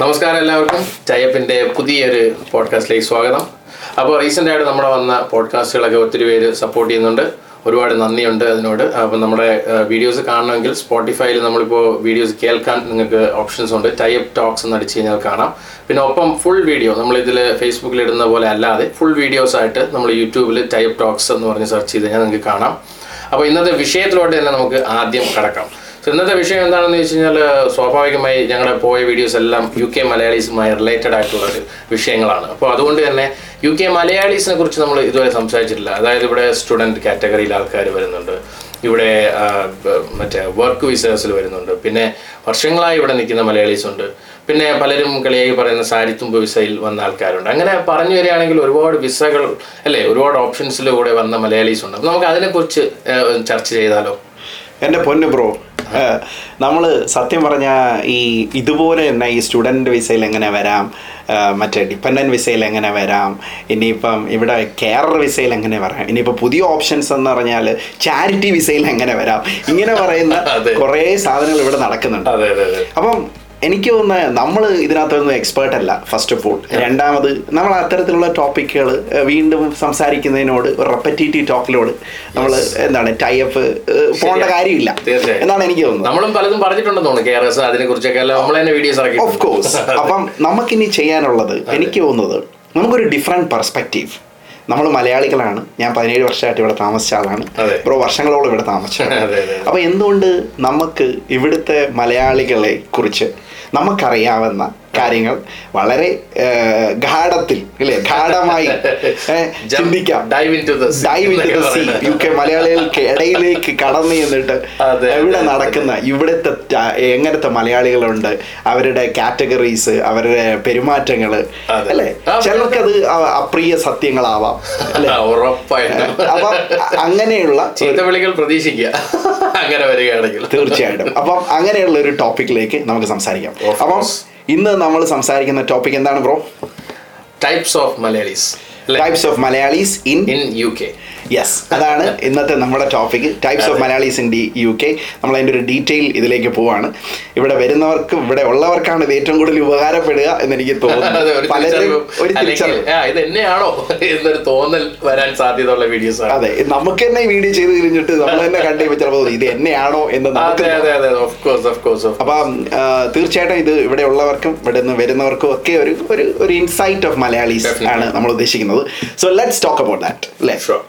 നമസ്കാരം എല്ലാവർക്കും. ചയ്യപ്പിന്റെ പുതിയൊരു പോഡ്കാസ്റ്റിലേക്ക് സ്വാഗതം. അപ്പോൾ റീസെന്റായിട്ട് നമ്മുടെ വന്ന പോഡ്കാസ്റ്റുകളൊക്കെ ഒത്തിരി പേര് സപ്പോർട്ട് ചെയ്യുന്നുണ്ട്. ഒരുപാട് നന്ദിയുണ്ട് അതിനോട്. അപ്പം നമ്മുടെ വീഡിയോസ് കാണണമെങ്കിൽ സ്പോട്ടിഫൈയിൽ നമ്മളിപ്പോൾ വീഡിയോസ് കേൾക്കാൻ നിങ്ങൾക്ക് ഓപ്ഷൻസ് ഉണ്ട്. ടൈപ്പ് ടോക്സ് എന്ന് അടിച്ച് കഴിഞ്ഞാൽ കാണാം. പിന്നെ ഒപ്പം ഫുൾ വീഡിയോ നമ്മളിതിൽ ഫേസ്ബുക്കിൽ ഇടുന്ന പോലെ അല്ലാതെ ഫുൾ വീഡിയോസ് ആയിട്ട് നമ്മൾ യൂട്യൂബിൽ ടൈപ്പ് ടോക്സ് എന്ന് പറഞ്ഞ് സെർച്ച് ചെയ്ത് കഴിഞ്ഞാൽ നിങ്ങൾക്ക് കാണാം. അപ്പോൾ ഇന്നത്തെ വിഷയത്തിലോട്ട് തന്നെ നമുക്ക് ആദ്യം കടക്കാം. ഇന്നത്തെ വിഷയം എന്താണെന്ന് വെച്ച് കഴിഞ്ഞാൽ സ്വാഭാവികമായി ഞങ്ങളുടെ പോയ വീഡിയോസ് എല്ലാം യു കെ മലയാളീസുമായി റിലേറ്റഡ് ആയിട്ടുള്ള ഒരു വിഷയങ്ങളാണ്. അപ്പോൾ അതുകൊണ്ട് തന്നെ യു കെ മലയാളീസിനെ കുറിച്ച് നമ്മൾ ഇതുവരെ സംസാരിച്ചിട്ടില്ല. അതായത് ഇവിടെ സ്റ്റുഡന്റ് കാറ്റഗറിയിൽ ആൾക്കാർ വരുന്നുണ്ട്. ഇവിടെ മറ്റേ വർക്ക് വിസേഴ്സിൽ വരുന്നുണ്ട്. പിന്നെ വർഷങ്ങളായി ഇവിടെ നിൽക്കുന്ന മലയാളീസ് ഉണ്ട് പിന്നെ പലരും കളിയായി പറയുന്ന സാരിത്തുമ്പ് വിസയിൽ വന്ന ആൾക്കാരുണ്ട്. അങ്ങനെ പറഞ്ഞു വരികയാണെങ്കിൽ ഒരുപാട് വിസകൾ അല്ലേ ഒരുപാട് ഓപ്ഷൻസിലൂടെ വന്ന മലയാളീസ് ഉണ്ട് നമുക്ക് അതിനെക്കുറിച്ച് ചർച്ച ചെയ്താലോ? എന്റെ പൊന്ന് ബ്രോ നമ്മൾ സത്യം പറഞ്ഞാൽ ഈ ഇതുപോലെ തന്നെ ഈ സ്റ്റുഡന്റ് വിസയിൽ എങ്ങനെ വരാം മറ്റേ ഡിപ്പെൻഡന്റ് വിസയിൽ എങ്ങനെ വരാം ഇനിയിപ്പം ഇവിടെ കേരള വിസയിൽ എങ്ങനെ വരാം ഇനിയിപ്പോൾ പുതിയ ഓപ്ഷൻസ് എന്ന് പറഞ്ഞാൽ ചാരിറ്റി വിസയിൽ എങ്ങനെ വരാം ഇങ്ങനെ പറയുന്ന കുറേ സാധനങ്ങൾ ഇവിടെ നടക്കുന്നുണ്ട്. അപ്പം എനിക്ക് തോന്നുന്ന നമ്മൾ ഇതിനകത്തൊന്നും എക്സ്പേർട്ട് അല്ല ഫസ്റ്റ് ഓഫ് ഓൾ രണ്ടാമത് നമ്മൾ അത്തരത്തിലുള്ള ടോപ്പിക്കുകൾ വീണ്ടും സംസാരിക്കുന്നതിനോട് ഒരു റെപ്പറ്റേറ്റീവ് ടോക്കിലോട് നമ്മൾ എന്താണ് ടൈപ്പ് പോകേണ്ട കാര്യമില്ല. എന്നാണ് എനിക്ക് തോന്നുന്നത്. നമ്മളും പലതും പറഞ്ഞിട്ടുണ്ടെന്ന് തോന്നുന്നു കെ ആർ എസ് അതിനെ കുറിച്ചൊക്കെ നമ്മൾ തന്നെ വീഡിയോസ് ഇറക്കി. ഓഫ് കോഴ്സ് അപ്പം നമുക്കിനി ചെയ്യാനുള്ളത് എനിക്ക് തോന്നുന്നത് നമുക്കൊരു ഡിഫറെന്റ് പെർസ്പെക്റ്റീവ് നമ്മൾ മലയാളികളാണ് ഞാൻ പതിനേഴ് വർഷമായിട്ട് ഇവിടെ താമസിച്ച ആളാണ്. ഇപ്പോൾ വർഷങ്ങളോളം ഇവിടെ താമസിച്ചത്. അപ്പോൾ എന്തുകൊണ്ട് നമുക്ക് ഇവിടുത്തെ മലയാളികളെ കുറിച്ച് നമുക്കറിയാവുന്ന കാര്യങ്ങൾ വളരെ ഗാഠത്തിൽ അല്ലെ? ഗാഢമായി ചിന്തിക്കാം. മലയാളികൾക്ക് ഇടയിലേക്ക് കടന്നു ചെന്നിട്ട് എവിടെ ഇവിടെ നടക്കുന്ന ഇവിടുത്തെ എങ്ങനത്തെ മലയാളികളുണ്ട് അവരുടെ കാറ്റഗറീസ് അവരുടെ പെരുമാറ്റങ്ങൾ അല്ലെ? ചിലർക്കത് അപ്രിയ സത്യങ്ങളാവാം അല്ലെ? അപ്പം അങ്ങനെയുള്ള പ്രതീക്ഷിക്കുക. അങ്ങനെ വരികയാണെങ്കിൽ. തീർച്ചയായിട്ടും. അപ്പം അങ്ങനെയുള്ള ഒരു ടോപ്പിക്കിലേക്ക് നമുക്ക് സംസാരിക്കാം. അപ്പം ഇന്ന് നമ്മൾ സംസാരിക്കുന്ന ടോപ്പിക് എന്താണ് bro types of Malayalees types of Malayalees in in UK yes അതാണ് ഇന്നത്തെ നമ്മുടെ topic types of. Malayalees in the UK നമ്മൾ അതിന്റെ ഒരു ഡീറ്റെയിൽ ഇതിലേക്ക് പോവാണ്. ഇവിടെ വരുന്നവർക്ക് ഇവിടെ ഉള്ളവർക്കാണ് ഇത് ഏറ്റവും കൂടുതൽ ഉപകാരപ്പെടുക എന്ന് എനിക്ക് തോന്നുന്നു പലരും. ഒരു ഇത് എന്നെയാണോ എന്നൊരു തോന്നൽ വരാൻ സാധ്യതയുള്ള വീഡിയോസ് അതെ നമുക്ക് തന്നെ ഈ വീഡിയോ ചെയ്ത് കഴിഞ്ഞിട്ട് നമ്മൾ തന്നെ കണ്ടു ചിലപ്പോൾ ഇത് എന്നെയാണോ എന്ന് അപ്പം തീർച്ചയായിട്ടും ഇത് ഇവിടെ ഉള്ളവർക്കും ഇവിടെ നിന്ന് വരുന്നവർക്കും ഒക്കെ ഒരു ഒരു ഇൻസൈറ്റ് ഓഫ് മലയാളീസ് ആണ് നമ്മൾ ഉദ്ദേശിക്കുന്നത്. So let's talk about that. Let's. Sure.